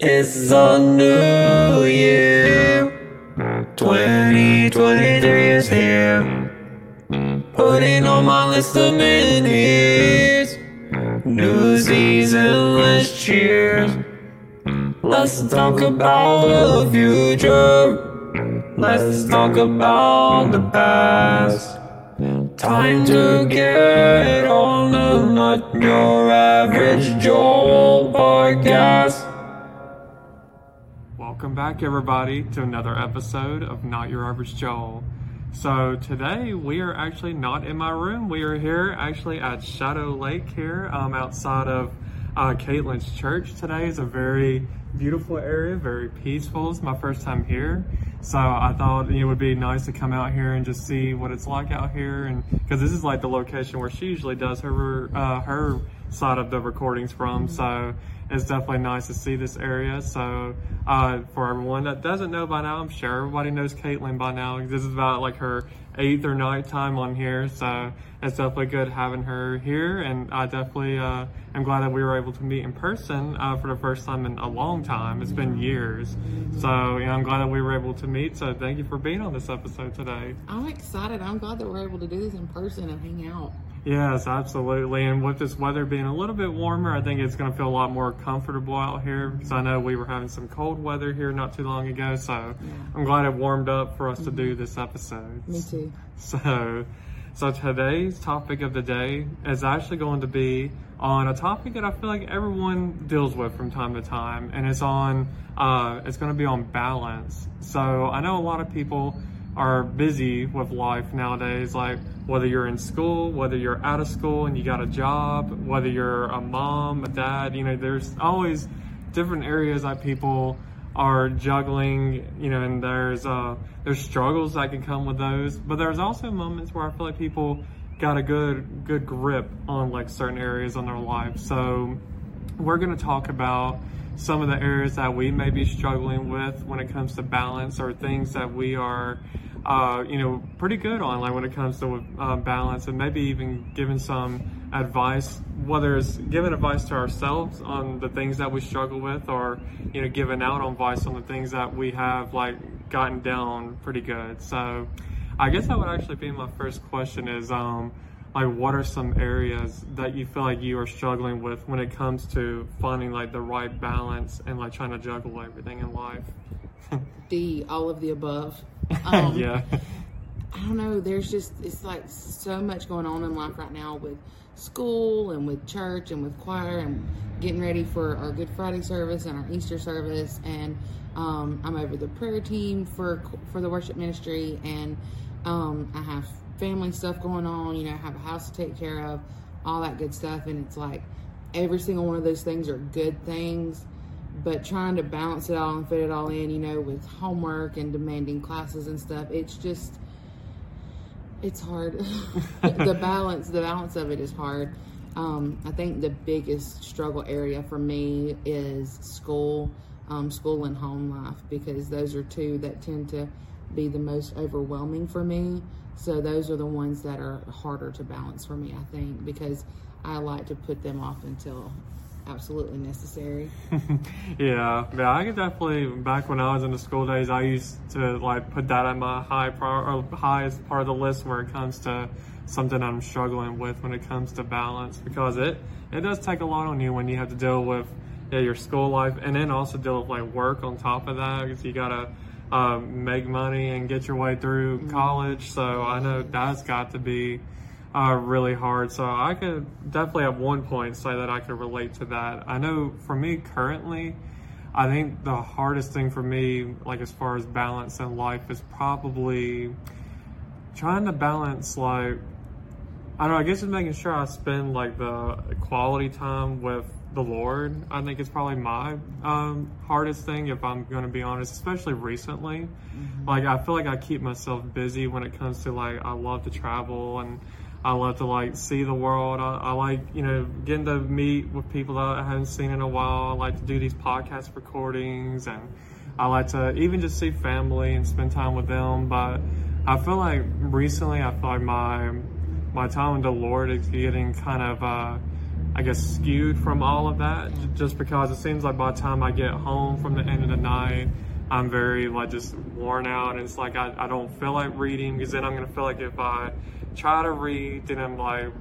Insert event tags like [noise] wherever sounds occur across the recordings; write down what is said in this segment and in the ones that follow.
It's a new year. 2023 is here. Putting on my list of minis. New season, let's cheers. Let's talk about the future. Let's talk about the past. Time to get on the not your average Joel podcast. Back, everybody, to another episode of Not Your Average Joel. So today we are actually not in my room. We are here actually at Shadow Lake here, um, outside of uh, Caitlyn's church. Today is a very beautiful area, very peaceful. It's my first time here, so I thought it would be nice to come out here and just see what it's like out here, and because this is like the location where she usually does her uh, her side of the recordings from. So it's definitely nice to see this area. So uh, for everyone that doesn't know by now, I'm sure everybody knows Caitlyn by now. This is about like her eighth or ninth time on here, so it's definitely good having her here. And I definitely uh, am glad that we were able to meet in person uh, for the first time in a long time. It's been years, so you know, I'm glad that we were able to meet. So thank you for being on this episode today. I'm excited. I'm glad that we're able to do this in person and hang out. Yes, absolutely. And with this weather being a little bit warmer, I think it's going to feel a lot more comfortable out here because I know we were having some cold weather here not too long ago. So I'm glad it warmed up for us to do this episode. Me too. So, so today's topic of the day is actually going to be on a topic that I feel like everyone deals with from time to time, and it's on uh, it's going to be on balance. So I know a lot of people are busy with life nowadays, like whether you're in school, whether you're out of school and you got a job, whether you're a mom, a dad, you know, there's always different areas that people are juggling, you know, and there's uh there's struggles that can come with those. But there's also moments where I feel like people got a good good grip on like certain areas on their life. So we're gonna talk about some of the areas that we may be struggling with when it comes to balance or things that we are uh, you know pretty good on like when it comes to uh, balance and maybe even giving some advice whether it's giving advice to ourselves on the things that we struggle with or you know giving out on advice on the things that we have like gotten down pretty good so i guess that would actually be my first question is um like what are some areas that you feel like you are struggling with when it comes to finding like the right balance and like trying to juggle everything in life [laughs] D, all of the above. [laughs] Um, yeah I don't know. There's just, it's like so much going on in life right now with school and with church and with choir and getting ready for our Good Friday service and our Easter service. And um, I'm over the prayer team for for the worship ministry. And um, I have family stuff going on. You know, I have a house to take care of, all that good stuff. And it's like every single one of those things are good things but trying to balance it all and fit it all in, you know, with homework and demanding classes and stuff, it's just it's hard. [laughs] [laughs] the balance, the balance of it is hard. Um, I think the biggest struggle area for me is school, um, school and home life, because those are two that tend to be the most overwhelming for me. So those are the ones that are harder to balance for me, I think, because I like to put them off until absolutely necessary. [laughs] yeah, yeah, I could definitely. Back when I was in the school days, I used to like put that at my high prior, highest part of the list where it comes to something I'm struggling with when it comes to balance because it it does take a lot on you when you have to deal with yeah, your school life and then also deal with like work on top of that because you gotta uh, make money and get your way through college. So I know that's got to be uh, really hard. So I could definitely at one point say that I could relate to that. I know for me currently, I think the hardest thing for me, like as far as balance in life, is probably trying to balance like I don't know. I guess it's making sure I spend like the quality time with the Lord. I think it's probably my um, hardest thing, if I'm going to be honest, especially recently. Like I feel like I keep myself busy when it comes to like I love to travel and I love to like see the world. I, I like you know getting to meet with people that I haven't seen in a while. I like to do these podcast recordings and I like to even just see family and spend time with them. But I feel like recently I feel like my my time with the Lord is getting kind of uh, I guess, skewed from all of that, just because it seems like by the time I get home from the end of the night, I'm very like just worn out. And it's like I, I don't feel like reading because then I'm gonna feel like if I try to read, then I'm like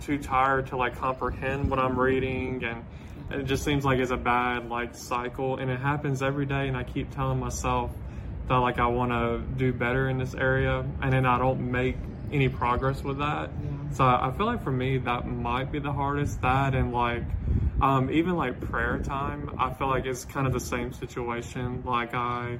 too tired to like comprehend what I'm reading, and it just seems like it's a bad like cycle. And it happens every day, and I keep telling myself that like I want to do better in this area, and then I don't make any progress with that. Yeah. So I feel like for me that might be the hardest. That and like um, even like prayer time, I feel like it's kind of the same situation. Like I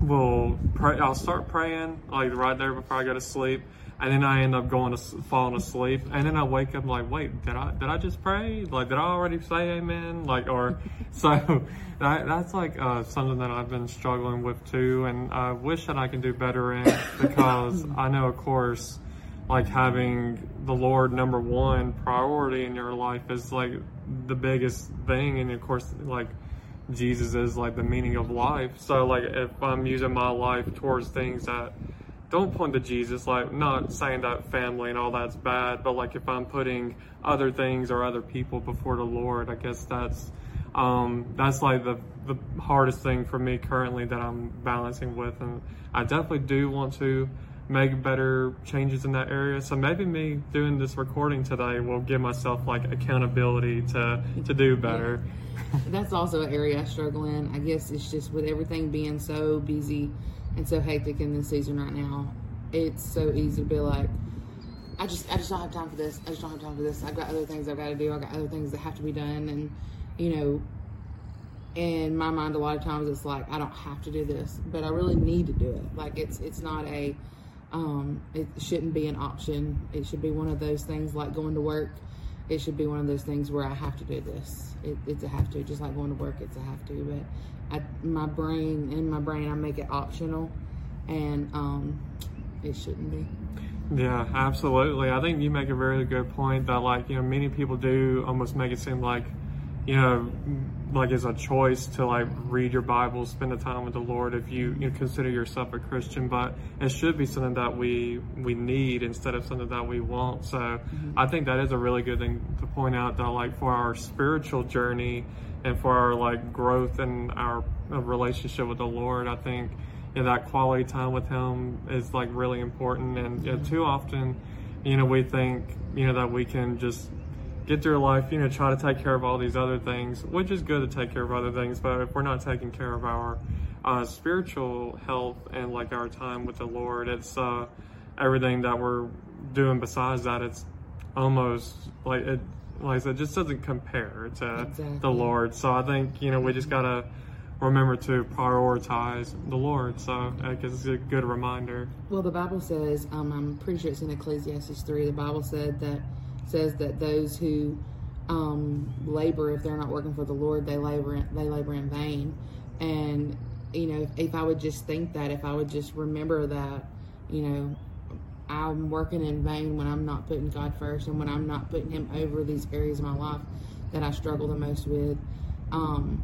will pray. I'll start praying like right there before I go to sleep, and then I end up going to falling asleep, and then I wake up like, wait, did I did I just pray? Like, did I already say amen? Like, or [laughs] so that that's like uh, something that I've been struggling with too, and I wish that I can do better in [laughs] because I know, of course. Like having the Lord number one priority in your life is like the biggest thing, and of course, like Jesus is like the meaning of life. So like if I'm using my life towards things that don't point to Jesus, like not saying that family and all that's bad, but like if I'm putting other things or other people before the Lord, I guess that's um, that's like the the hardest thing for me currently that I'm balancing with, and I definitely do want to make better changes in that area. So maybe me doing this recording today will give myself like accountability to to do better. That's also an area I struggle in. I guess it's just with everything being so busy and so hectic in this season right now. It's so easy to be like, I just, I just don't have time for this. I just don't have time for this. I've got other things I've got to do. I've got other things that have to be done, and you know, in my mind, a lot of times it's like I don't have to do this, but I really need to do it. Like it's, it's not a, um, it shouldn't be an option. It should be one of those things like going to work. It should be one of those things where I have to do this. It, it's a have to, just like going to work. It's a have to. But I, my brain, in my brain, I make it optional, and um, it shouldn't be. Yeah, absolutely. I think you make a very good point that, like, you know, many people do almost make it seem like, you know, like it's a choice to like read your Bible, spend the time with the Lord if you, you consider yourself a Christian, but it should be something that we we need instead of something that we want. So I think that is a really good thing to point out that like for our spiritual journey and for our like growth and our uh, relationship with the Lord, I think you know, that quality time with him is like really important. And you know, too often, you know, we think, you know, that we can just get through life, you know, try to take care of all these other things, which is good to take care of other things. But if we're not taking care of our uh, spiritual health and like our time with the Lord, it's uh, everything that we're doing besides that. It's almost like it, like I said, just doesn't compare to Exactly. the Lord. So I think, you know, we just gotta remember to prioritize the Lord. So I guess it's a good reminder. Well, the Bible says, um, I'm pretty sure it's in Ecclesiastes 3, the Bible said that says that those who um, labor, if they're not working for the Lord, they labor in, they labor in vain. And, you know, if, I would just think that, if I would just remember that, you know, I'm working in vain when I'm not putting God first and when I'm not putting Him over these areas of my life that I struggle the most with. Um,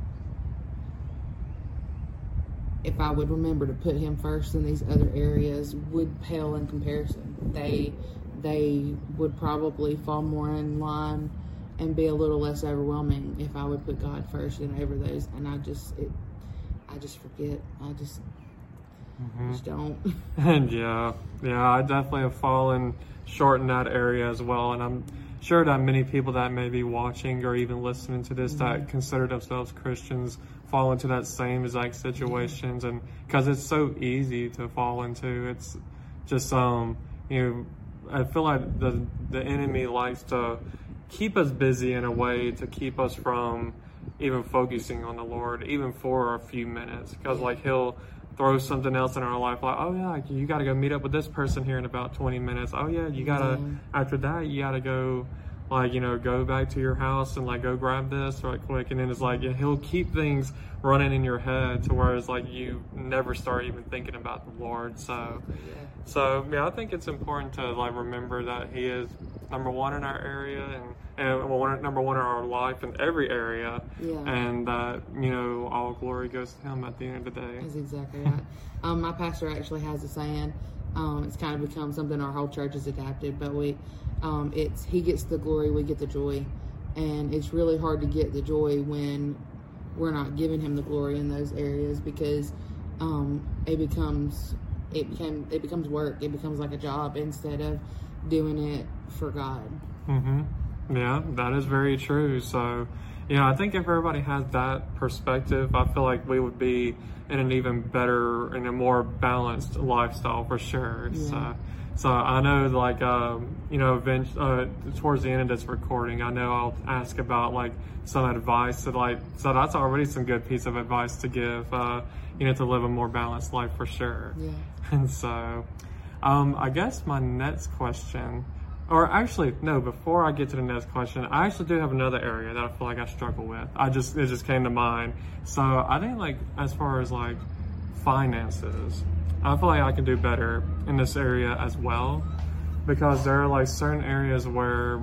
if I would remember to put him first in these other areas would pale in comparison. They they would probably fall more in line and be a little less overwhelming if I would put God first and over those. And I just it I just forget. I just just don't. [laughs] [laughs] And yeah, yeah, I definitely have fallen short in that area as well. And I'm sure that many people that may be watching or even listening to this that consider themselves Christians fall into that same exact situations. And because it's so easy to fall into, it's just, um, you know, I feel like the, the enemy likes to keep us busy in a way to keep us from even focusing on the Lord, even for a few minutes. Because, like, he'll throw something else in our life, like, oh, yeah, you got to go meet up with this person here in about 20 minutes. Oh, yeah, you got to, Mhm. after that, you got to go, like, you know, go back to your house and, like, go grab this right quick. And then it's like, he'll keep things running in your head to where it's like you never start even thinking about the Lord. So, so yeah, I think it's important to like remember that He is number one in our area and and one, number one in our life in every area, Yeah. and that you know all glory goes to Him at the end of the day. That's exactly right. Um, my pastor actually has a saying. Um, it's kind of become something our whole church has adapted, but we, um, it's he gets the glory, we get the joy, and it's really hard to get the joy when we're not giving him the glory in those areas because um, it becomes it became it becomes work it becomes like a job instead of doing it for god hmm Yeah, that is very true. So, you know, I think if everybody has that perspective, I feel like we would be in an even better and a more balanced lifestyle for sure. Yeah. So, so I know, like, um, you know, event, uh, towards the end of this recording, I know I'll ask about like some advice. So, like, so that's already some good piece of advice to give. Uh, you know, to live a more balanced life for sure. yeah And so, um, I guess my next question, or actually, no, before I get to the next question, I actually do have another area that I feel like I struggle with. I just, it just came to mind. So I think like, as far as like finances, I feel like I can do better in this area as well because there are like certain areas where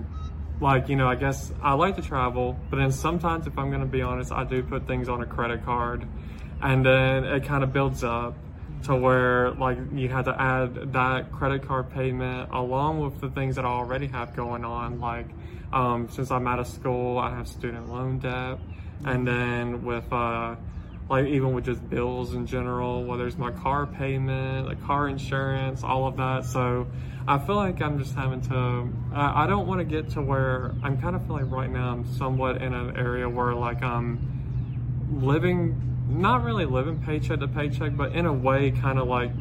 like you know i guess i like to travel but then sometimes if i'm going to be honest i do put things on a credit card and then it kind of builds up to where like you have to add that credit card payment along with the things that i already have going on like um, since i'm out of school i have student loan debt and then with uh, like even with just bills in general, whether it's my car payment, like car insurance, all of that. So I feel like I'm just having to. I, I don't want to get to where I'm kind of feeling like right now I'm somewhat in an area where like I'm living, not really living paycheck to paycheck, but in a way kind of like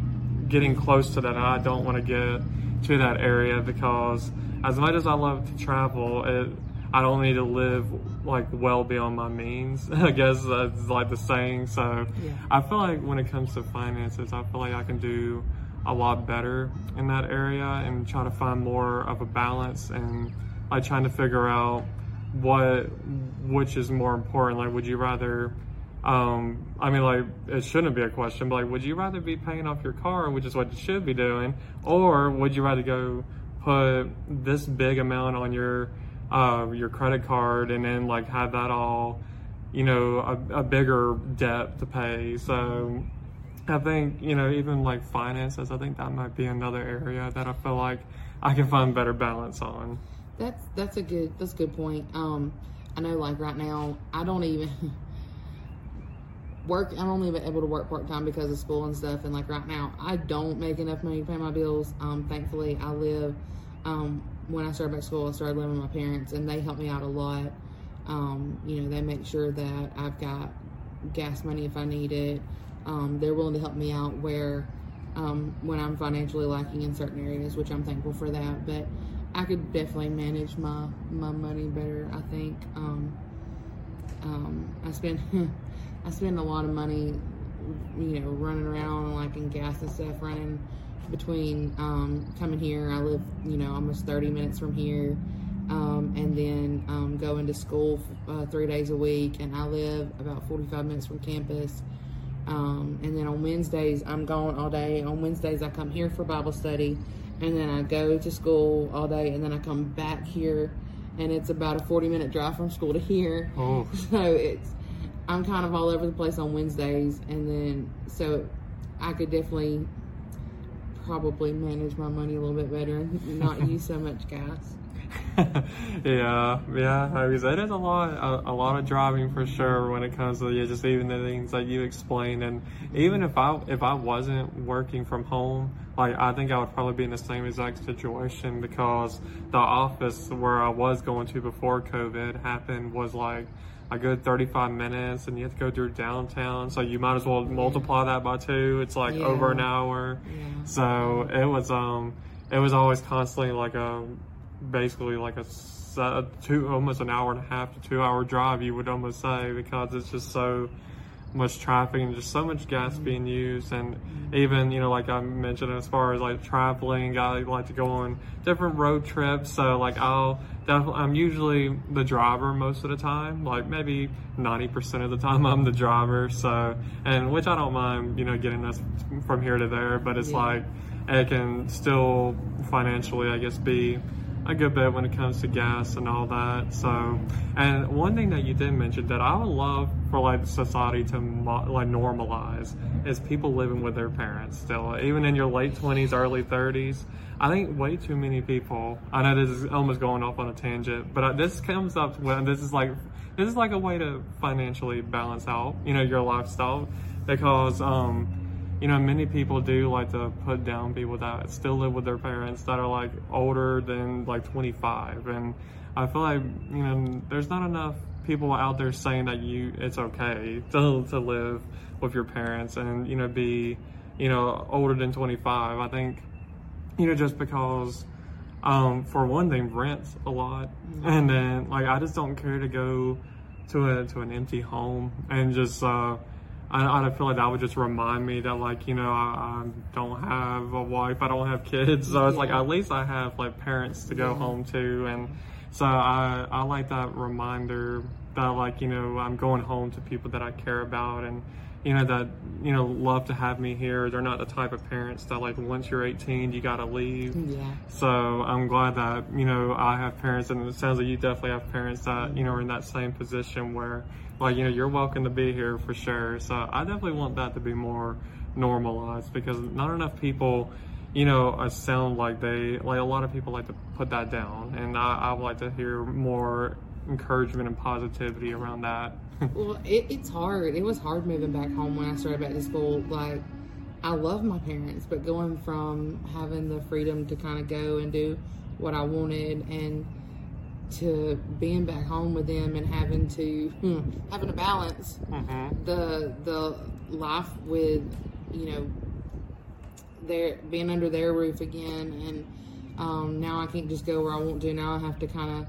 getting close to that. I don't want to get to that area because as much as I love to travel, it I don't need to live like well beyond my means. [laughs] I guess that's like the saying. So Yeah. I feel like when it comes to finances, I feel like I can do a lot better in that area and try to find more of a balance and like trying to figure out what which is more important. Like, would you rather? Um, I mean, like, it shouldn't be a question, but like, would you rather be paying off your car, which is what you should be doing, or would you rather go put this big amount on your uh, your credit card and then like have that all, you know, a, a bigger debt to pay? So I think you know, even like finances, I think that might be another area that I feel like I can find better balance on. That's that's a good that's a good point. Um, I know like right now I don't even [laughs] work. I'm only able to work part time because of school and stuff. And like right now, I don't make enough money to pay my bills. Um, thankfully, I live. Um, when I started back school, I started living with my parents, and they help me out a lot. Um, you know, they make sure that I've got gas money if I need it. Um, they're willing to help me out where um, when I'm financially lacking in certain areas, which I'm thankful for that. But I could definitely manage my my money better. I think um, um, I spend [laughs] I spend a lot of money, you know, running around like in gas and stuff, running between um, coming here. I live, you know, almost 30 minutes from here. Um, and then um, going to school uh, three days a week, and I live about 45 minutes from campus. Um, and then on Wednesdays, I'm gone all day. On Wednesdays, I come here for Bible study, and then I go to school all day, and then I come back here, and it's about a 40 minute drive from school to here. Oh, [laughs] So it's I'm kind of all over the place on Wednesdays, and then so I could definitely probably manage my money a little bit better not use so much gas. [laughs] yeah, yeah. I mean, it is a lot, a, a lot of driving for sure when it comes to yeah, just even the things that you explained. And even if I if I wasn't working from home, like I think I would probably be in the same exact situation because the office where I was going to before COVID happened was like a good 35 minutes and you have to go through downtown so you might as well multiply that by two it's like Yeah. over an hour Yeah. so it was um it was always constantly like a basically like a two almost an hour and a half to two hour drive you would almost say because it's just so much traffic and just so much gas being used. And even you know like i mentioned as far as like traveling i like to go on different road trips. So like i'll definitely i'm usually the driver most of the time like maybe 90% of the time i'm the driver. So and which i don't mind you know getting us from here to there but it's Yeah. like it can still financially i guess be a good bit when it comes to gas and all that. So, and one thing that you did mention that I would love for like society to like normalize is people living with their parents still, even in your late twenties, early thirties. I think way too many people. I know this is almost going off on a tangent, but uh, this comes up when this is like this is like a way to financially balance out, you know, your lifestyle because. um you know, many people do like to put down people that still live with their parents that are like older than like 25. And I feel like, you know, there's not enough people out there saying that you, it's okay to, to live with your parents and, you know, be, you know, older than 25. I think, you know, just because, um, for one thing, rent's a lot. And then, like, I just don't care to go to a, to an empty home and just, uh, I, I don't feel like that would just remind me that like you know I, I don't have a wife, I don't have kids, so it's like at least I have like parents to go Yeah. home to, and so I I like that reminder that like you know I'm going home to people that I care about and you know that you know love to have me here. They're not the type of parents that like once you're 18 you gotta leave. Yeah. So I'm glad that you know I have parents, and it sounds like you definitely have parents that you know are in that same position where, like you know, you're welcome to be here for sure. So I definitely want that to be more normalized because not enough people, you know, uh, sound like they like a lot of people like to put that down, and I, I would like to hear more encouragement and positivity around that. [laughs] Well, it, it's hard. It was hard moving back home when I started back to school. Like, I love my parents, but going from having the freedom to kind of go and do what I wanted and to being back home with them and having to hmm, having to balance mm-hmm. the the life with you know their being under their roof again and um, now I can't just go where I want to now I have to kind of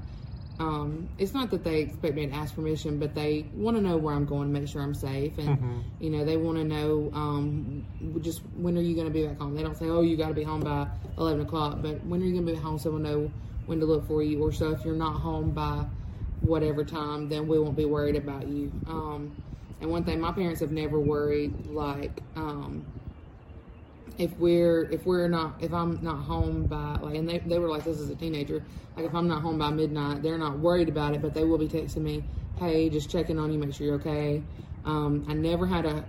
um, it's not that they expect me to ask permission but they want to know where I'm going to make sure I'm safe. And Mhm. you know they want to know um, just when are you going to be back home? They don't say oh you got to be home by 11 o'clock but when are you going to be home? So we'll know when to look for you. Or so if you're not home by whatever time then we won't be worried about you. Um, and one thing my parents have never worried like um, if we're if we're not if I'm not home by like and they, they were like this as a teenager. Like if I'm not home by midnight they're not worried about it but they will be texting me hey just checking on you make sure you're okay. Um, I never had a,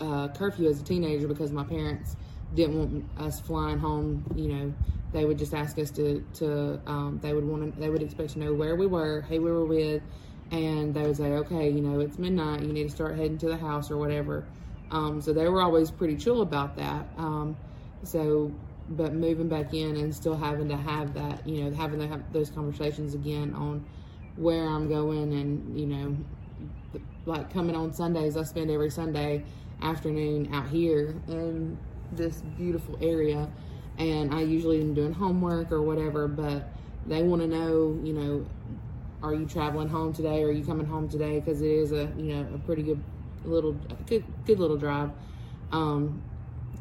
a, a curfew as a teenager because my parents didn't want us flying home you know. They would just ask us to to um, they would want to they would expect to know where we were who we were with and they would say okay you know it's midnight you need to start heading to the house or whatever um, so they were always pretty chill about that. Um, so, but moving back in and still having to have that, you know, having to have those conversations again on where I'm going and, you know, like coming on Sundays, I spend every Sunday afternoon out here in this beautiful area. And I usually am doing homework or whatever, but they want to know, you know, are you traveling home today? Are you coming home today? Because it is a, you know, a pretty good little good good little drive um,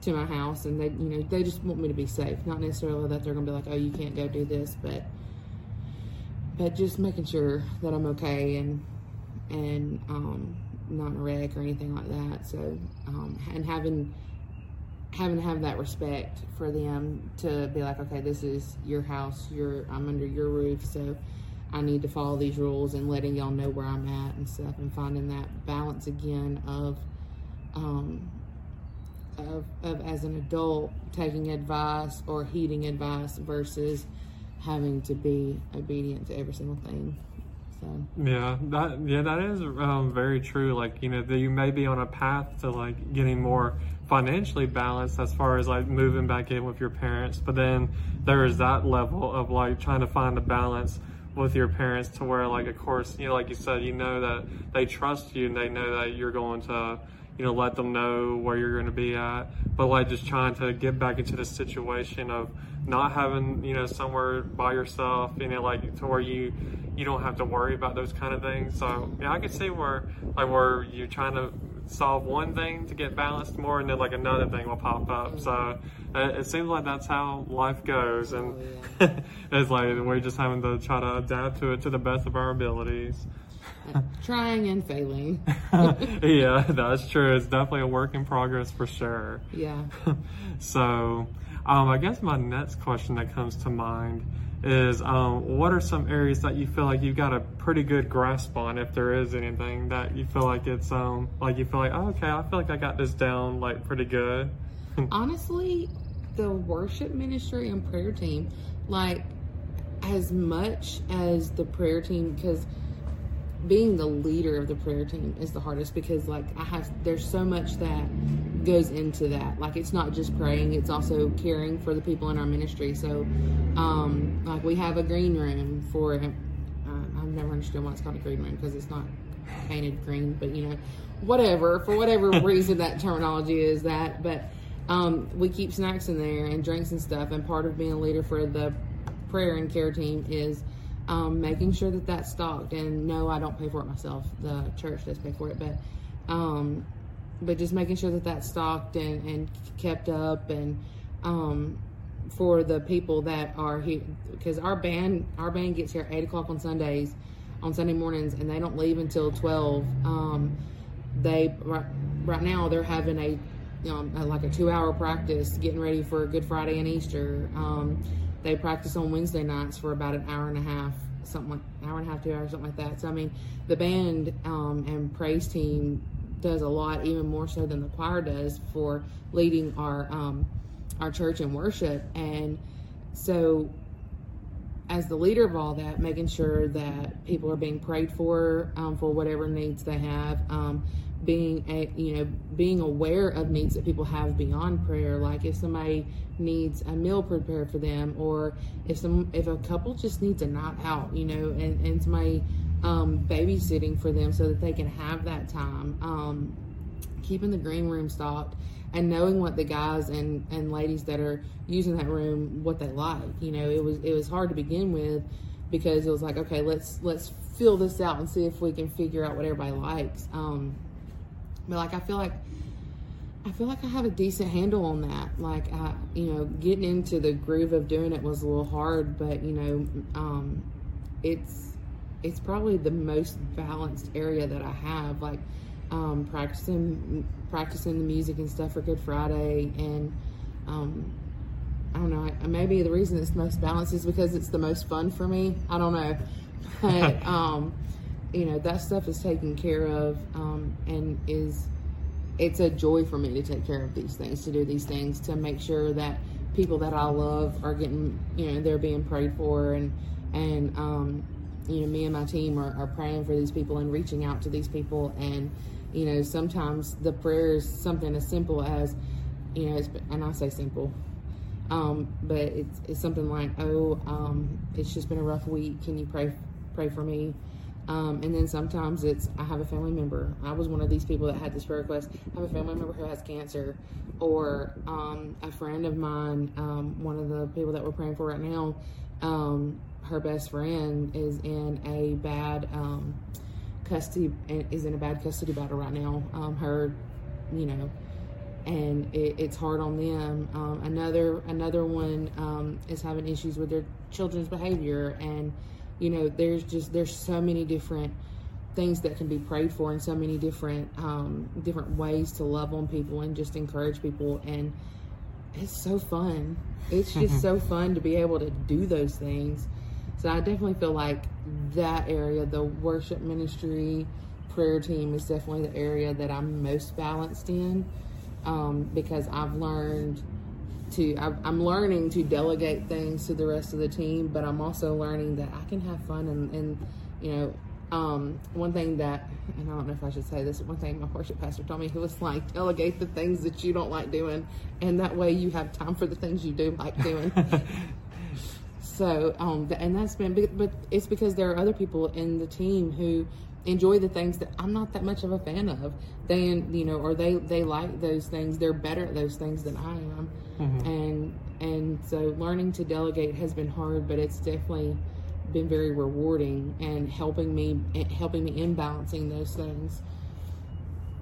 to my house, and they you know they just want me to be safe. Not necessarily that they're gonna be like, oh, you can't go do this, but but just making sure that I'm okay and and um, not in a wreck or anything like that. So um, and having having to have that respect for them to be like, okay, this is your house, your I'm under your roof, so I need to follow these rules and letting y'all know where I'm at and stuff, and finding that balance again of, um, of, of as an adult taking advice or heeding advice versus having to be obedient to every single thing. So Yeah, that yeah, that is um, very true. Like you know, that you may be on a path to like getting more financially balanced as far as like moving back in with your parents, but then there is that level of like trying to find a balance with your parents to where like of course you know like you said you know that they trust you and they know that you're going to you know let them know where you're going to be at. But like just trying to get back into the situation of not having you know somewhere by yourself you know like to where you you don't have to worry about those kind of things. So yeah i could see where like where you're trying to solve one thing to get balanced more and then like another thing will pop up. So uh, it seems like that's how life goes and [laughs] it's like we're just having to try to adapt to it to the best of our abilities. [laughs] Trying and failing. [laughs] yeah that's true. It's definitely a work in progress for sure. Yeah. so um, I guess my next question that comes to mind is um, what are some areas that you feel like you've got a pretty good grasp on, if there is anything that you feel like it's um like you feel like oh, okay, I feel like I got this down like pretty good. [laughs] Honestly, the worship ministry and prayer team, like as much as the prayer team, because being the leader of the prayer team is the hardest because like I have there's so much that goes into that. Like it's not just praying, it's also caring for the people in our ministry. So um like we have a green room for uh, I've never understood why it's called a green room because it's not painted green, but you know, whatever, for whatever [laughs] reason that terminology is that, but um we keep snacks in there and drinks and stuff and part of being a leader for the prayer and care team is um, making sure that that's stocked. And no, I don't pay for it myself. The church does pay for it, but um, but just making sure that that's stocked and, and kept up and um, for the people that are here because our band our band gets here at eight o'clock on Sundays on Sunday mornings and they don't leave until twelve. Um, they right, right now they're having a you know, like a two hour practice getting ready for Good Friday and Easter. Um, they practice on Wednesday nights for about an hour and a half, something like an hour and a half, two hours, something like that. So I mean, the band um, and praise team does a lot, even more so than the choir does for leading our um, our church and worship. And so, as the leader of all that, making sure that people are being prayed for um, for whatever needs they have. Being a, you know being aware of needs that people have beyond prayer. Like if somebody needs a meal prepared for them or if some if a couple just needs a night out you know and, and somebody um, babysitting for them so that they can have that time um, keeping the green room stocked and knowing what the guys and, and ladies that are using that room what they like you know it was it was hard to begin with because it was like okay let's let's fill this out and see if we can figure out what everybody likes. Um, but like I feel like I feel like I have a decent handle on that. Like I, you know, getting into the groove of doing it was a little hard, but you know, um, it's it's probably the most balanced area that I have. Like um, practicing practicing the music and stuff for Good Friday, and um, I don't know. Maybe the reason it's most balanced is because it's the most fun for me. I don't know, [laughs] but um, you know that stuff is taken care of um, and is it's a joy for me to take care of these things to do these things to make sure that people that i love are getting you know they're being prayed for and and um, you know me and my team are, are praying for these people and reaching out to these people. And you know sometimes the prayer is something as simple as you know and i say simple um, but it's, it's something like oh um, it's just been a rough week. Can you pray pray for me um, and then sometimes it's I have a family member. I was one of these people that had this prayer request. I have a family member who has cancer, or um, a friend of mine. Um, one of the people that we're praying for right now, um, her best friend is in a bad um, custody is in a bad custody battle right now. Um, her, you know, and it, it's hard on them. another another one is having issues with their children's behavior and you know there's just there's so many different things that can be prayed for and so many different um, different ways to love on people and just encourage people. And it's so fun. It's just [laughs] so fun to be able to do those things. So i definitely feel like that area the worship ministry prayer team is definitely the area that i'm most balanced in um, because i've learned to I'm learning to delegate things to the rest of the team, but I'm also learning that I can have fun and, and you know um, one thing that and I don't know if I should say this one thing my worship pastor told me he was like delegate the things that you don't like doing and that way you have time for the things you do like doing. [laughs] So um and that's been but it's because there are other people in the team who enjoy the things that I'm not that much of a fan of. They, you know, or they they like those things. They're better at those things than I am, mm-hmm. and and so learning to delegate has been hard, but it's definitely been very rewarding and helping me helping me in balancing those things.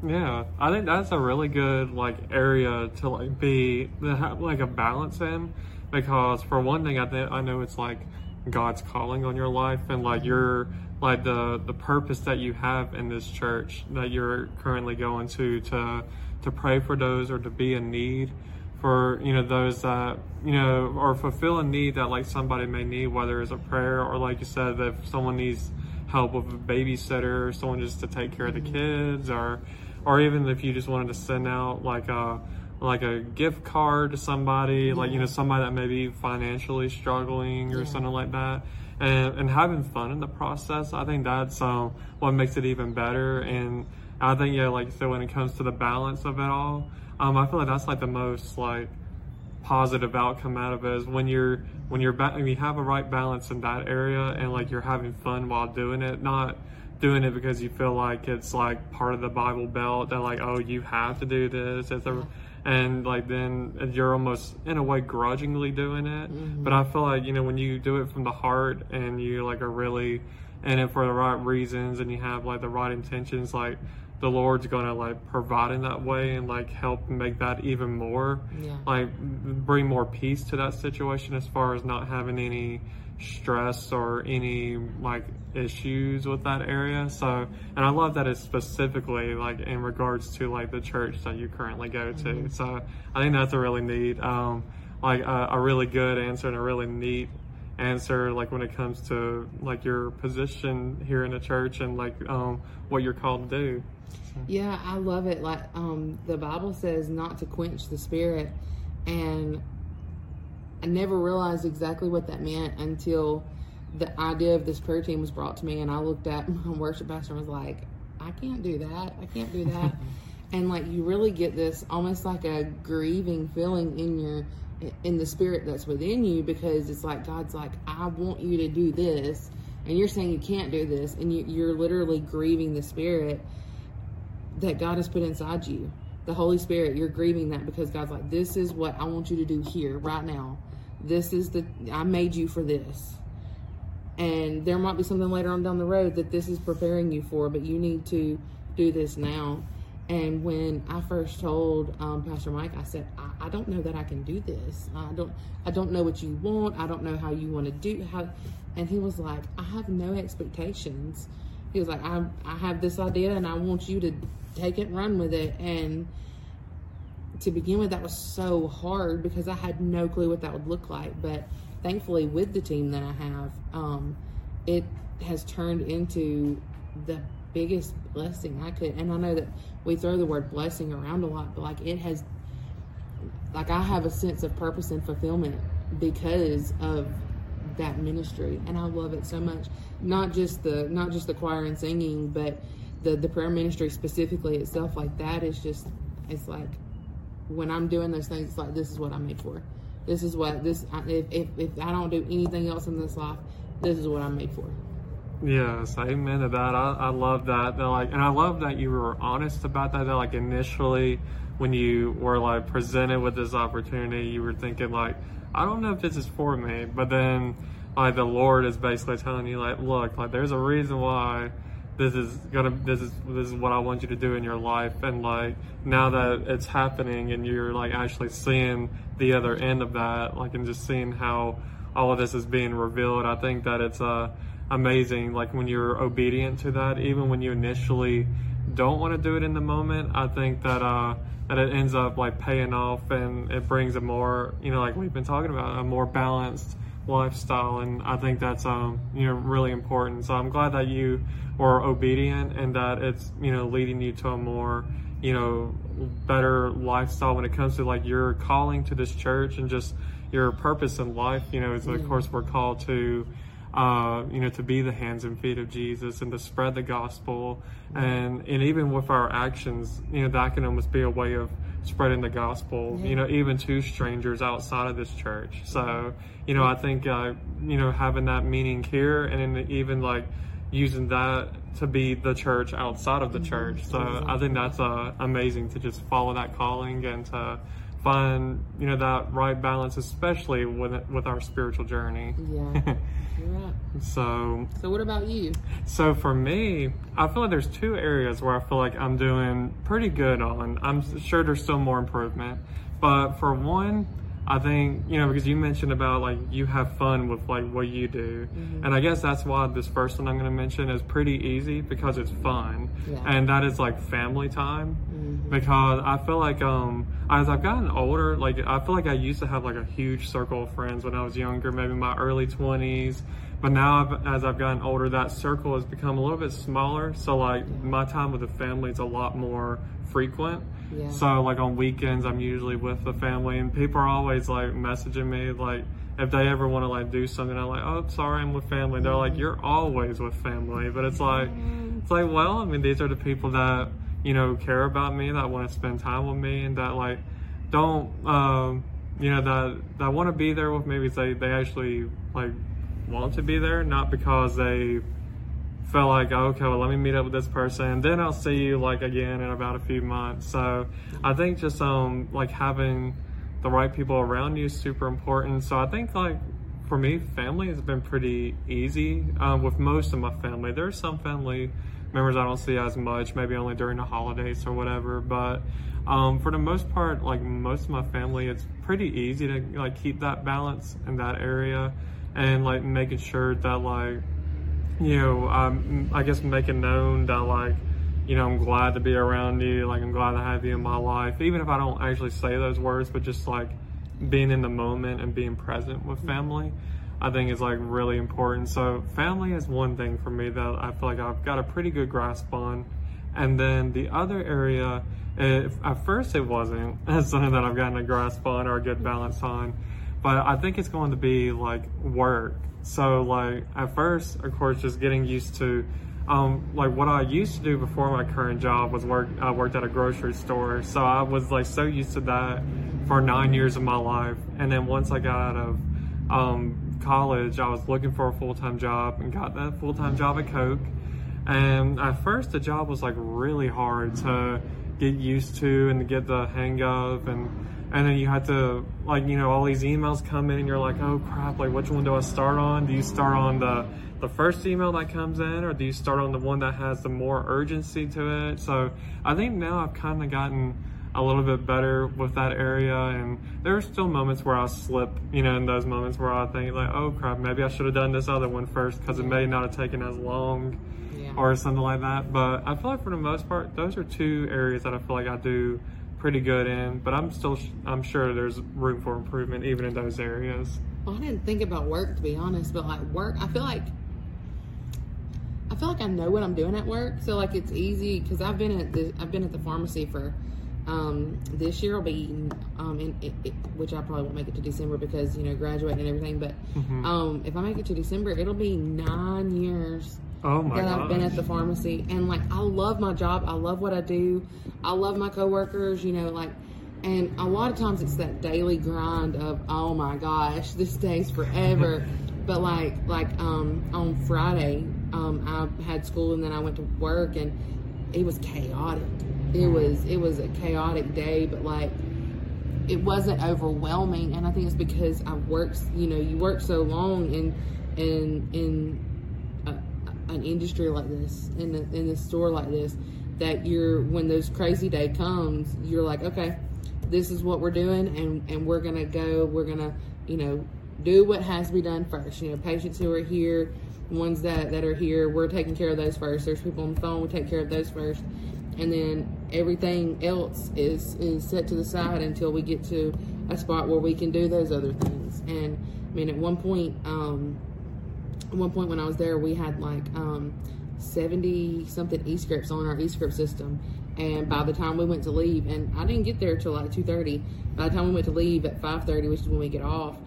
Yeah, I think that's a really good like area to like be to have like a balance in because for one thing I think I know it's like God's calling on your life and like you're like the the purpose that you have in this church that you're currently going to to to pray for those or to be in need for you know those that you know or fulfill a need that like somebody may need, whether it's a prayer or like you said, if someone needs help with a babysitter, or someone just to take care of the kids, or or even if you just wanted to send out like a like a gift card to somebody, like you know somebody that may be financially struggling or Yeah. something like that. And, and having fun in the process, I think that's um, what makes it even better. And I think, yeah, like said, when it comes to the balance of it all, um, I feel like that's like the most like positive outcome out of it is when you're when you're ba- when you have a right balance in that area and like you're having fun while doing it, not doing it because you feel like it's like part of the Bible Belt that like oh you have to do this it's a, and like then you're almost in a way grudgingly doing it. Mm-hmm. But I feel like you know when you do it from the heart and you like are really in it for the right reasons and you have like the right intentions, like the Lord's gonna like provide in that way and like help make that even more Yeah. like bring more peace to that situation as far as not having any stress or any like issues with that area. So and i love that it's specifically like in regards to like the church that you currently go to. So i think that's a really neat um like a, a really good answer and a really neat answer like when it comes to like your position here in the church and like um what you're called to do. Yeah, I love it. Like um, the Bible says not to quench the spirit, and I never realized exactly what that meant until the idea of this prayer team was brought to me, and I looked at [laughs] my worship pastor and was like, "I can't do that. I can't do that." [laughs] and like you really get this almost like a grieving feeling in your in the spirit that's within you because it's like God's like, "I want you to do this." And you're saying you can't do this, and you, you're literally grieving the spirit that God has put inside you. The Holy Spirit, you're grieving that because God's like, this is what I want you to do here, right now. This is the, I made you for this. And there might be something later on down the road that this is preparing you for, but you need to do this now. And when I first told um, Pastor Mike, I said, I, I don't know that I can do this. I don't, I don't know what you want. I don't know how you want to do how. And he was like, I have no expectations. He was like, I, I have this idea and I want you to take it run with it. And to begin with, that was so hard because I had no clue what that would look like. But thankfully, with the team that I have, um, it has turned into the biggest blessing I could. And I know that we throw the word blessing around a lot, but like it has, like I have a sense of purpose and fulfillment because of that ministry, and I love it so much. Not just the not just the choir and singing, but the the prayer ministry specifically itself. Like that is just, it's like when I'm doing those things, it's like this is what I'm made for. This is what this. If if, if I don't do anything else in this life, this is what I'm made for. Yes, amen to that. I, I love that. They're like, and I love that you were honest about that. They're like initially, when you were like presented with this opportunity, you were thinking like, I don't know if this is for me. But then, like the Lord is basically telling you like, look, like there's a reason why this is gonna, this is this is what I want you to do in your life. And like now that it's happening, and you're like actually seeing the other end of that, like and just seeing how all of this is being revealed. I think that it's uh amazing like when you're obedient to that even when you initially don't want to do it in the moment i think that uh that it ends up like paying off and it brings a more you know like we've been talking about a more balanced lifestyle and i think that's um you know really important. So i'm glad that you were obedient and that it's you know leading you to a more you know better lifestyle when it comes to like your calling to this church and just your purpose in life you know is of course we're called to uh, you know, to be the hands and feet of Jesus and to spread the gospel. And, and even with our actions, you know, that can almost be a way of spreading the gospel, you know, even to strangers outside of this church. So, you know, I think, uh, you know, having that meaning here and even like using that to be the church outside of the church. So I think that's uh, amazing to just follow that calling and to find, you know, that right balance, especially with, with our spiritual journey. Yeah, [laughs] you're right. So, So what about you? so for me, I feel like there's two areas where I feel like I'm doing pretty good on. I'm sure there's still more improvement, but for one, I think you know because you mentioned about like you have fun with like what you do, Mm-hmm. and I guess that's why this first one I'm going to mention is pretty easy because it's fun, Yeah. and that is like family time. Mhm. Because I feel like um as I've gotten older, like I feel like I used to have like a huge circle of friends when I was younger, maybe my early twenties. But now, I've, as I've gotten older, that circle has become a little bit smaller. So, like, my time with the family is a lot more frequent. Yeah. So like on weekends, I'm usually with the family, and people are always like messaging me like if they ever want to like do something. I'm like, oh, sorry, I'm with family. They're like, you're always with family, but it's like it's like well, I mean, these are the people that you know care about me, that want to spend time with me, and that like don't um, you know that that want to be there with me because they they actually like want to be there, not because they felt like okay well let me meet up with this person then i'll see you like again in about a few months. So i think just um like having the right people around you is super important. So i think like for me family has been pretty easy um, with most of my family. There's some family members i don't see as much maybe only during the holidays or whatever but um, for the most part like most of my family it's pretty easy to like keep that balance in that area and like making sure that like you know, I'm I guess making known that like, you know, I'm glad to be around you. Like, I'm glad to have you in my life, even if I don't actually say those words, but just like being in the moment and being present with mm-hmm. family, I think is like really important. So, family is one thing for me that I feel like I've got a pretty good grasp on. And then the other area, if, at first it wasn't that's [laughs] something that I've gotten a grasp on or a good balance on, but I think it's going to be like work. So like at first, of course, just getting used to um, like what I used to do before my current job was work. I worked at a grocery store, so I was like so used to that for nine years of my life. And then once I got out of um, college, I was looking for a full time job and got that full time job at Coke. And at first, the job was like really hard to get used to and to get the hang of, and and then you had to like you know all these emails come in, and you're like, oh crap, like which one do I start on? Do you start on the the first email that comes in, or do you start on the one that has the more urgency to it? So I think now I've kind of gotten a little bit better with that area and there are still moments where I slip, you know, in those moments where I think like, oh crap, maybe I should have done this other one first because it may not have taken as long Yeah. or something like that. But I feel like for the most part, those are two areas that I feel like I do pretty good in. But I'm still, I'm sure there's room for improvement even in those areas. Well, I didn't think about work to be honest, but like work, I feel like I feel like I know what I'm doing at work, so like it's easy because I've been at the I've been at the pharmacy for um, this year. I'll be um, in it, it, which I probably won't make it to December because you know graduating and everything. But Mhm. um, if I make it to December, it'll be nine years Oh my that I've been at the pharmacy, and like I love my job. I love what I do. I love my coworkers. You know, like, and a lot of times it's that daily grind of oh my gosh, [laughs] this takes forever. [laughs] but like, like um, on Friday, um, I had school and then I went to work, and it was chaotic. It was it was a chaotic day, but like it wasn't overwhelming and i think it's because i worked you know you work so long in in in a, an industry like this in a, in a store like this that you're when those crazy day comes you're like okay this is what we're doing and and we're gonna go we're gonna you know do what has to be done first. You know patients who are here ones that that are here we're taking care of those first. There's people on the phone we take care of those first. And then everything else is is set to the side until we get to a spot where we can do those other things. And i mean at one point um at one point when i was there we had like um 70 something e-scripts on our e-script system. And by the time we went to leave and i didn't get there till like 2.30 by the time we went to leave at 5.30 which is when we get off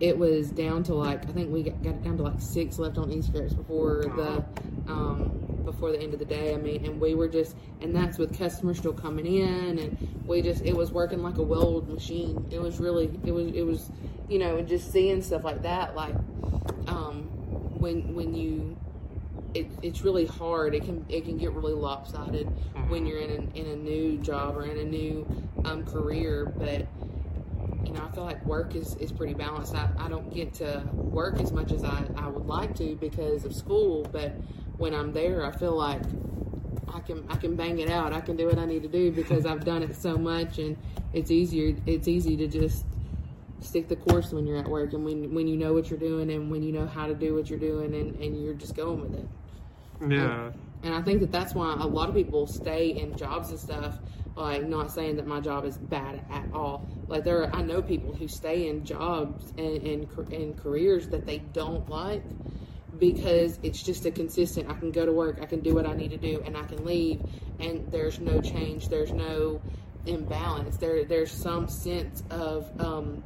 it was down to like i think we got, got it down to like six left on e-scripts before the um before the end of the day. I mean and we were just and that's with customers still coming in and we just it was working like a well-oiled machine. It was really it was it was you know and just seeing stuff like that like um when when you it, it's really hard. It can it can get really lopsided when you're in a, in a new job or in a new um, career. But you know, I feel like work is, is pretty balanced. I, I don't get to work as much as I, I would like to because of school. But when I'm there, I feel like I can I can bang it out. I can do what I need to do because I've done it so much, and it's easier. It's easy to just stick the course when you're at work and when when you know what you're doing and when you know how to do what you're doing and, and you're just going with it. Yeah. And I think that that's why a lot of people stay in jobs and stuff. Like, not saying that my job is bad at all. Like, there, are, I know people who stay in jobs and in, in careers that they don't like because it's just a consistent. I can go to work, I can do what I need to do, and I can leave, and there's no change. There's no imbalance. There, there's some sense of um,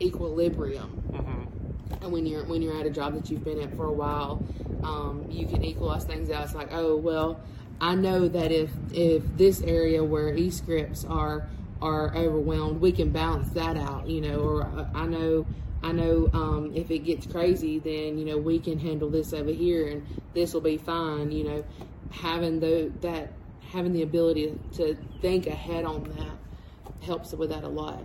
equilibrium. Mm-hmm. And when you're when you're at a job that you've been at for a while, um, you can equalize things out. It's like, oh well, I know that if if this area where e scripts are are overwhelmed, we can balance that out. You know, or uh, I know I know um, if it gets crazy, then you know we can handle this over here, and this will be fine. You know, having the that having the ability to think ahead on that helps with that a lot.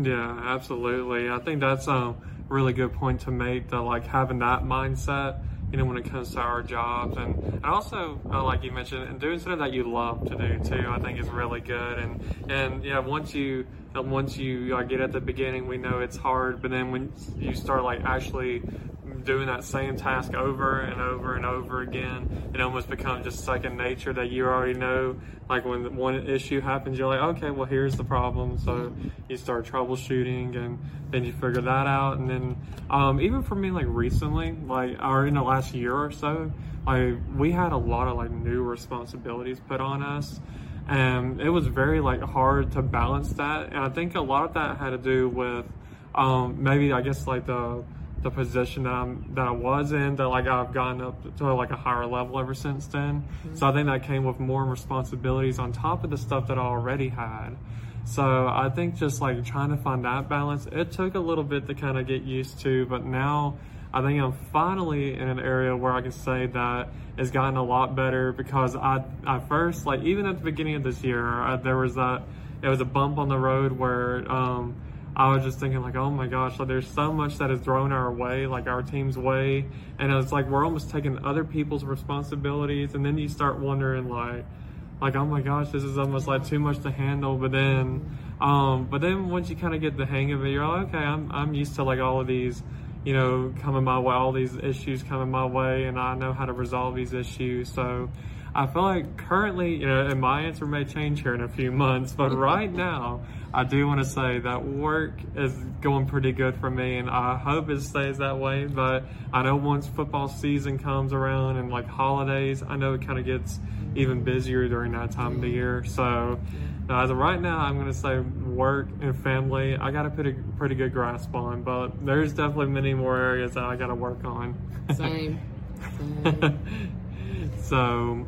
Yeah, absolutely. I think that's a really good point to make. That like having that mindset, you know, when it comes to our jobs, and, and also uh, like you mentioned, and doing something that you love to do too. I think is really good. And and yeah, once you and once you uh, get at the beginning, we know it's hard, but then when you start like actually doing that same task over and over and over again, it almost becomes just second nature that you already know. Like when one issue happens, you're like, okay, well, here's the problem. So you start troubleshooting and then you figure that out. And then, um, even for me, like recently, like, or in the last year or so, like, we had a lot of like new responsibilities put on us. And it was very like hard to balance that. And I think a lot of that had to do with, um, maybe I guess like the, the position that I'm that I was in that like I've gotten up to like a higher level ever since then. Mm-hmm. So I think that came with more responsibilities on top of the stuff that I already had. So I think just like trying to find that balance, it took a little bit to kind of get used to, but now I think I'm finally in an area where I can say that it's gotten a lot better because I, I first, like even at the beginning of this year, I, there was that, it was a bump on the road where, um, I was just thinking like, oh my gosh, like there's so much that is thrown our way, like our team's way, and it's like we're almost taking other people's responsibilities, and then you start wondering like, like oh my gosh, this is almost like too much to handle. But then, um, but then once you kind of get the hang of it, you're like, okay, I'm I'm used to like all of these, you know, coming my way, all these issues coming my way, and I know how to resolve these issues. So. I feel like currently, you know, and my answer may change here in a few months, but [laughs] right now, I do want to say that work is going pretty good for me, and I hope it stays that way. But I know once football season comes around and like holidays, I know it kind of gets even busier during that time of the year. So, uh, as of right now, I'm going to say work and family, I got to put a pretty good grasp on, but there's definitely many more areas that I got to work on. Same. [laughs] Same. so,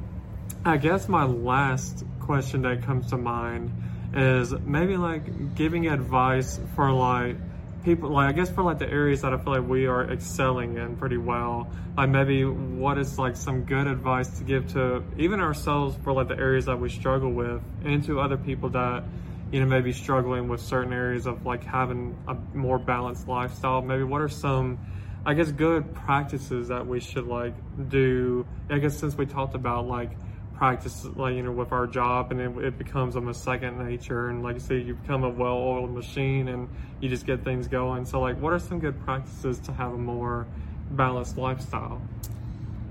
I guess my last question that comes to mind is maybe like giving advice for like people like I guess for like the areas that I feel like we are excelling in pretty well. Like maybe what is like some good advice to give to even ourselves for like the areas that we struggle with and to other people that you know maybe struggling with certain areas of like having a more balanced lifestyle. Maybe what are some I guess good practices that we should like do. I guess since we talked about like practice like you know with our job and it, it becomes almost second nature. And like you say you become a well-oiled machine and you just get things going. So like what are some good practices to have a more balanced lifestyle?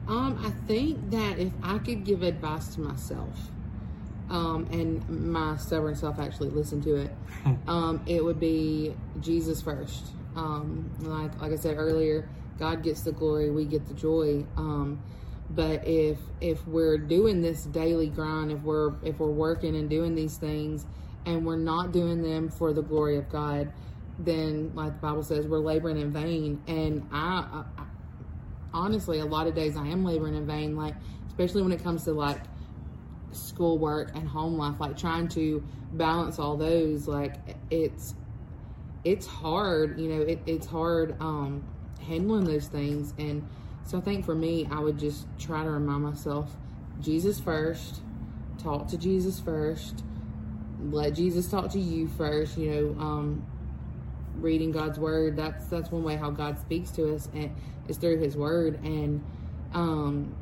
Um i think that if i could give advice to myself um and my stubborn self actually listened to it [laughs] um it would be jesus first. Um like like i said earlier god gets the glory we get the joy. Um but if if we're doing this daily grind if we're if we're working and doing these things and we're not doing them for the glory of god then like the bible says we're laboring in vain. And i, I honestly a lot of days i am laboring in vain like especially when it comes to like schoolwork and home life like trying to balance all those like it's it's hard you know it, it's hard um handling those things. And so I think for me, I would just try to remind myself Jesus first, talk to Jesus first, let Jesus talk to you first, you know, um, reading God's word. That's that's one way how God speaks to us and it's through his word. And um,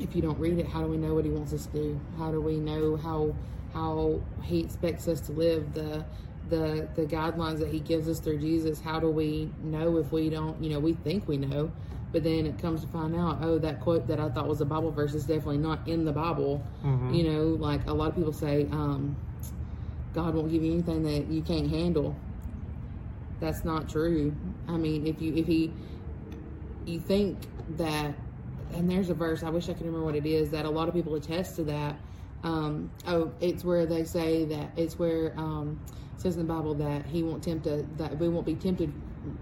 if you don't read it, how do we know what he wants us to do? How do we know how how he expects us to live? The the the guidelines that he gives us through Jesus, how do we know if we don't, you know, we think we know, but then it comes to find out, oh, that quote that I thought was a Bible verse is definitely not in the Bible. Mhm. You know, like a lot of people say, um, God won't give you anything that you can't handle. That's not true. I mean, if you if he you think that and there's a verse, I wish I could remember what it is, that a lot of people attest to that. Um, oh, it's where they say that it's where um, it says in the Bible that he won't tempt us, that we won't be tempted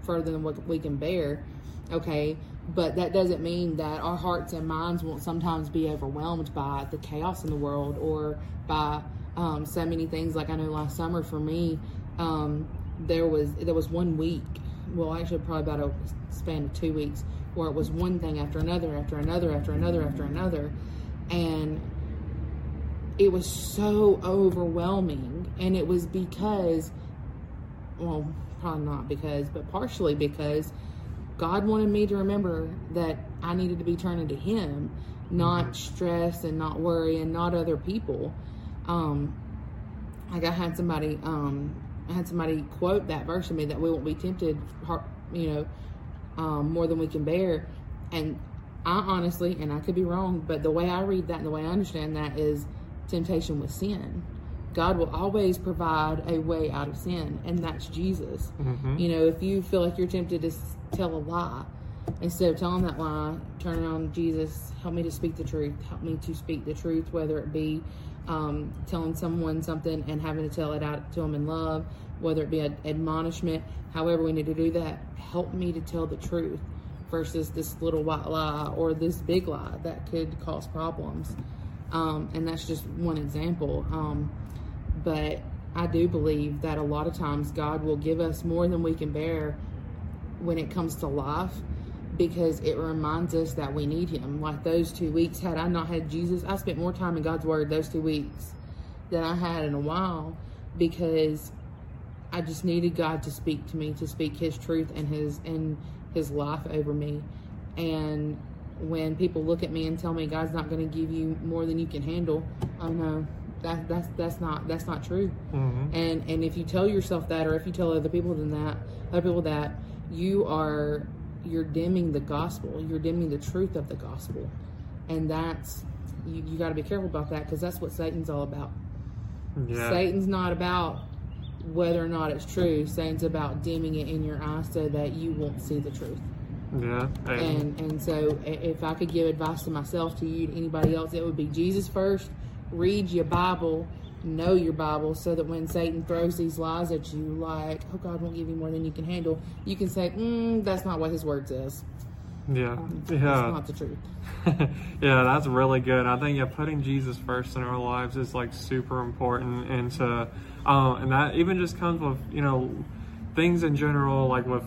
further than what we can bear. Okay, but that doesn't mean that our hearts and minds won't sometimes be overwhelmed by the chaos in the world or by um, so many things. Like I know last summer for me, um, there was there was one week, well actually probably about a span of two weeks, where it was one thing after another, after another, after another, after another, and it was so overwhelming. And it was because, well, probably not because, but partially because God wanted me to remember that I needed to be turning to Him, not stress and not worry and not other people. Um, like I had somebody, um, I had somebody quote that verse to me that we won't be tempted, you know, um, more than we can bear. And I honestly, and I could be wrong, but the way I read that and the way I understand that is temptation with sin. God will always provide a way out of sin, and that's Jesus. Mhm. You know, if you feel like you're tempted to tell a lie, instead of telling that lie, turn around, Jesus, help me to speak the truth. Help me to speak the truth, whether it be um, telling someone something and having to tell it out to them in love, whether it be an admonishment, however we need to do that. Help me to tell the truth versus this little white lie or this big lie that could cause problems. Um, and that's just one example. Um, but I do believe that a lot of times God will give us more than we can bear when it comes to life because it reminds us that we need him. Like those two weeks, had I not had Jesus, I spent more time in God's word those two weeks than I had in a while because I just needed God to speak to me, to speak his truth and his and his life over me. And when people look at me and tell me God's not going to give you more than you can handle, oh no, that that's that's not that's not true. Mhm. And and if you tell yourself that, or if you tell other people than that, other people that you are you're dimming the gospel, you're dimming the truth of the gospel, and that's you, you got to be careful about that because that's what Satan's all about. Yeah. Satan's not about whether or not it's true. Satan's about dimming it in your eyes so that you won't see the truth. Yeah. And, And and so if I could give advice to myself, to you, to anybody else, it would be Jesus first. Read your Bible, know your Bible, so that when Satan throws these lies at you, like "Oh, God won't give you more than you can handle," you can say, mm, "That's not what His Word says. yeah. That's Yeah. not the truth." [laughs] yeah, that's really good. I think yeah, putting Jesus first in our lives is like super important, and to, um, and that even just comes with you know things in general, like with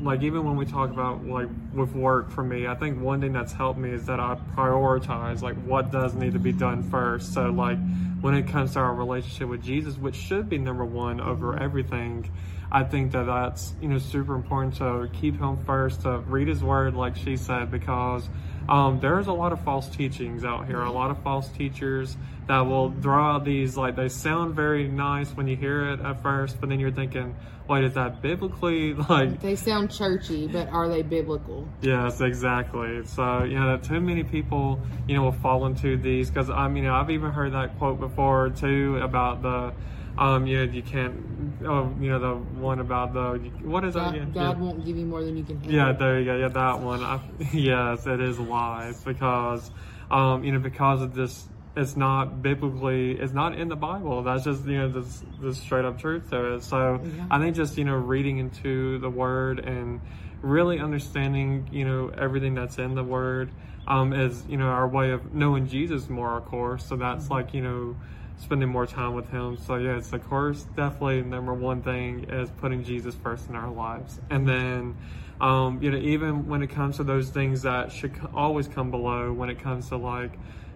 like even when we talk about like with work for me, I think one thing that's helped me is that I prioritize like what does need to be done first. So like when it comes to our relationship with Jesus, which should be number one over everything. I think that that's you know super important to keep him first to read his word like she said because um, there's a lot of false teachings out here a lot of false teachers that will draw these like they sound very nice when you hear it at first but then you're thinking wait is that biblically [laughs] like They sound churchy, but are they biblical? Yes, exactly. So, you know, too many people, you know, will fall into these because I mean, I've even heard that quote before too about the, um, you know, you can't, oh, you know, the one about the, what is that God, again? God Yeah. won't give you more than you can handle. Yeah, there you go. Yeah, that one. I, [laughs] yes, it is lies because, um, you know, because of this, it's not biblically, it's not in the Bible. That's just, you know, this, this straight up truth to it. So Yeah. I think just, you know, reading into the word and really understanding, you know, everything that's in the word, um, is, you know, our way of knowing Jesus more, of course. So that's like, you know, spending more time with him. So yeah, it's of course definitely number one thing is putting Jesus first in our lives. And then um, you know, even when it comes to those things that should always come below when it comes to like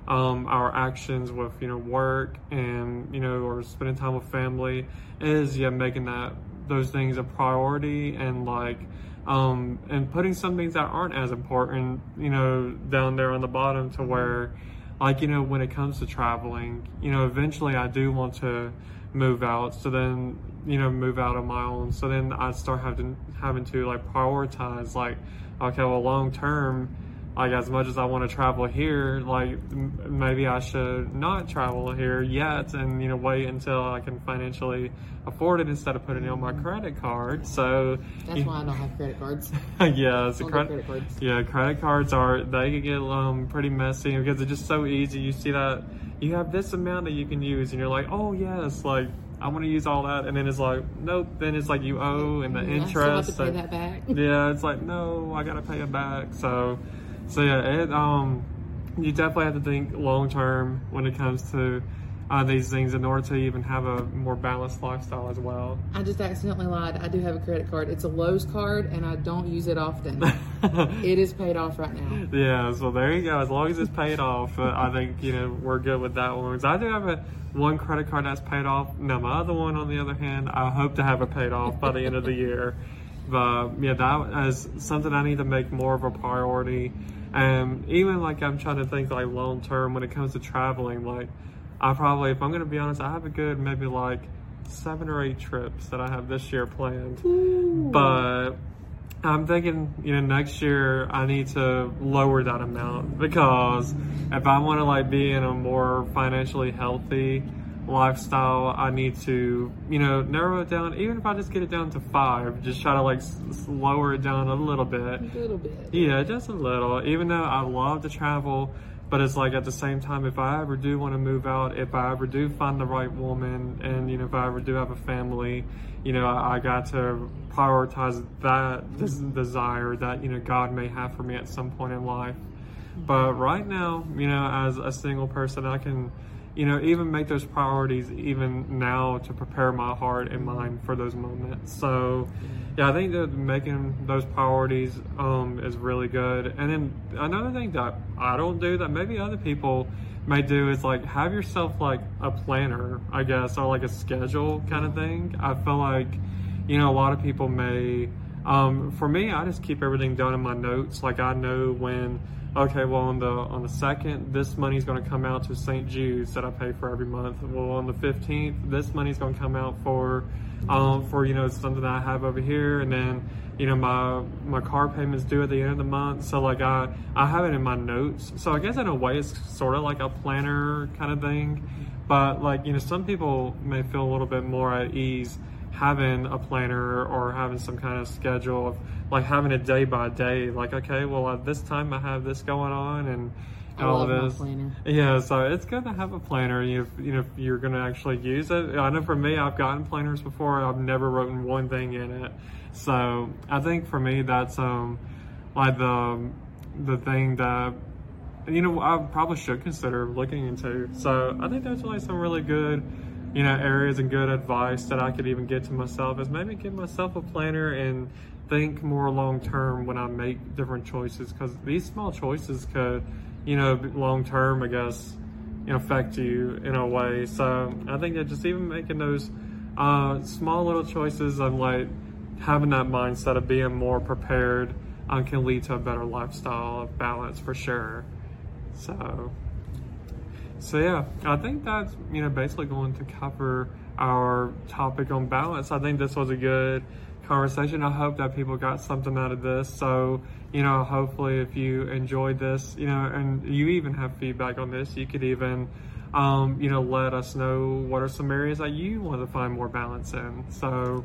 um, our actions with, you know, work and, you know, or spending time with family is yeah, making that those things a priority and like um, and putting some things that aren't as important, you know, down there on the bottom to where like you know when it comes to traveling you know eventually i do want to move out so then you know, move out on my own. So then I start having having to like prioritize, like, okay, well, long term, like as much as I want to travel here, like m- maybe I should not travel here yet, and you know, wait until I can financially afford it instead of putting it on my credit card. So That's why I don't have credit cards. [laughs] yeah, it's a credit. cards. Yeah, credit cards are they can get um pretty messy because they're just so easy. You see that you have this amount that you can use, and you're like, oh yes, like I want to use all that, and then it's like, nope. Then it's like you owe and the I still have interest. to pay and- that back. [laughs] yeah, it's like no, I gotta pay it back. So, so yeah, it um, you definitely have to think long term when it comes to uh, these things in order to even have a more balanced lifestyle as well. I just accidentally lied. I do have a credit card. It's a Lowe's card, and I don't use it often. [laughs] it is paid off right now. Yeah, so there you go. As long as it's paid off, uh, I think you know we're good with that one. I do have a one credit card that's paid off. Now my other one, on the other hand, I hope to have it paid off by the end of the year. But yeah, that is something I need to make more of a priority. And even like I'm trying to think like long term when it comes to traveling. Like I probably, if I'm gonna be honest, I have a good maybe like seven or eight trips that I have this year planned. But I'm thinking, you know, next year I need to lower that amount because if I want to like be in a more financially healthy lifestyle, I need to, you know, narrow it down. Even if I just get it down to five, just try to like s- lower it down a little bit. A little bit. Yeah, just a little. Even though I love to travel, but it's like at the same time, if I ever do want to move out, if I ever do find the right woman, and you know, if I ever do have a family, you know, I, I got to prioritize that des- desire that you know God may have for me at some point in life. But right now, you know, as a single person, I can, you know, even make those priorities even now to prepare my heart and mind for those moments. So, yeah, I think that making those priorities um, is really good. And then another thing that I don't do that maybe other people may do is like have yourself like a planner, I guess, or like a schedule kind of thing. I feel like, you know, a lot of people may. Um, for me, I just keep everything done in my notes. Like I know when, okay, well on the on the second, this money's going to come out to St. Jude's that I pay for every month. Well, on the fifteenth, this money's going to come out for, um, for you know something that I have over here, and then you know my my car payment's due at the end of the month. So like I I have it in my notes. So I guess in a way it's sort of like a planner kind of thing. But like you know some people may feel a little bit more at ease having a planner or having some kind of schedule of like having it day by day like okay well at this time i have this going on and I all love this. yeah so it's good to have a planner you you know if you're going to actually use it. I know for me i've gotten planners before. I've never written one thing in it. So i think for me that's um like the the thing that you know I probably should consider looking into. So I think there's like some really good, you know, areas and good advice that I could even get to myself is maybe give myself a planner and think more long term when I make different choices because these small choices could, you know, long term I guess, you know, affect you in a way. So I think that just even making those uh, small little choices and like having that mindset of being more prepared um, can lead to a better lifestyle of balance for sure. So, so yeah, I think that's you know basically going to cover our topic on balance. I think this was a good conversation. I hope that people got something out of this. So, you know, hopefully if you enjoyed this, you know, and you even have feedback on this, you could even um, you know, let us know what are some areas that you want to find more balance in. So,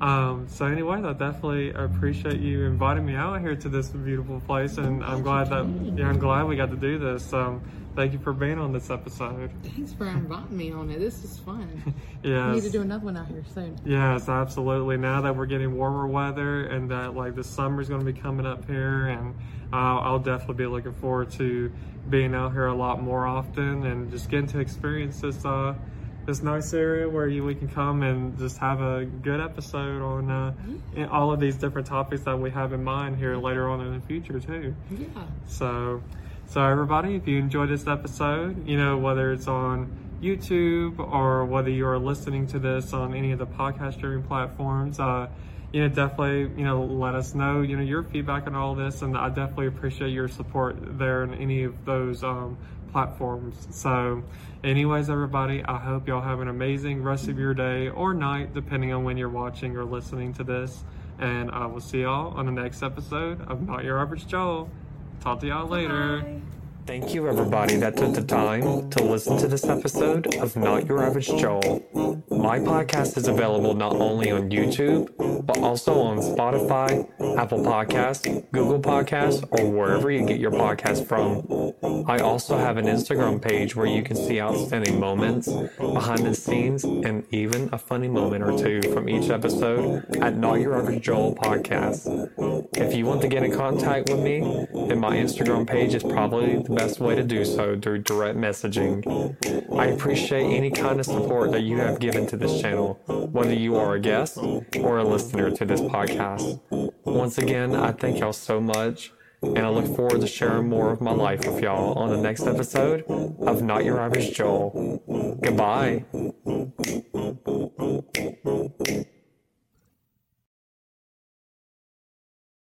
um, so anyway, I definitely appreciate you inviting me out here to this beautiful place, and I'm glad that yeah, I'm glad we got to do this. Um, thank you for being on this episode. Thanks for inviting me on it. This is fun. [laughs] We Yes. need to do another one out here soon. Yes, absolutely. Now that we're getting warmer weather and that like the summer's going to be coming up here, and uh, I'll definitely be looking forward to being out here a lot more often and just getting to experience this uh, this nice area where you, we can come and just have a good episode on uh, all of these different topics that we have in mind here later on in the future too. Yeah. So, so everybody, if you enjoyed this episode, you know, whether it's on YouTube or whether you are listening to this on any of the podcast streaming platforms, uh, you know, definitely, you know, let us know, you know, your feedback on all this. And I definitely appreciate your support there in any of those um, platforms. So, anyways, everybody, I hope y'all have an amazing rest of your day or night, depending on when you're watching or listening to this. And I will see y'all on the next episode of Not Your Average Joel. Talk to y'all later. Bye. Thank you, everybody that took the time to listen to this episode of Not Your Average Joel. My podcast is available not only on YouTube, but also on Spotify, Apple Podcasts, Google Podcasts, or wherever you get your podcast from. I also have an Instagram page where you can see outstanding moments, behind the scenes, and even a funny moment or two from each episode at Not Your Average Joel Podcast. If you want to get in contact with me, then my Instagram page is probably the best way to do so through direct messaging. I appreciate any kind of support that you have given to this channel, whether you are a guest or a listener to this podcast. Once again, I thank y'all so much, and I look forward to sharing more of my life with y'all on the next episode of Not Your Average Joel. Goodbye.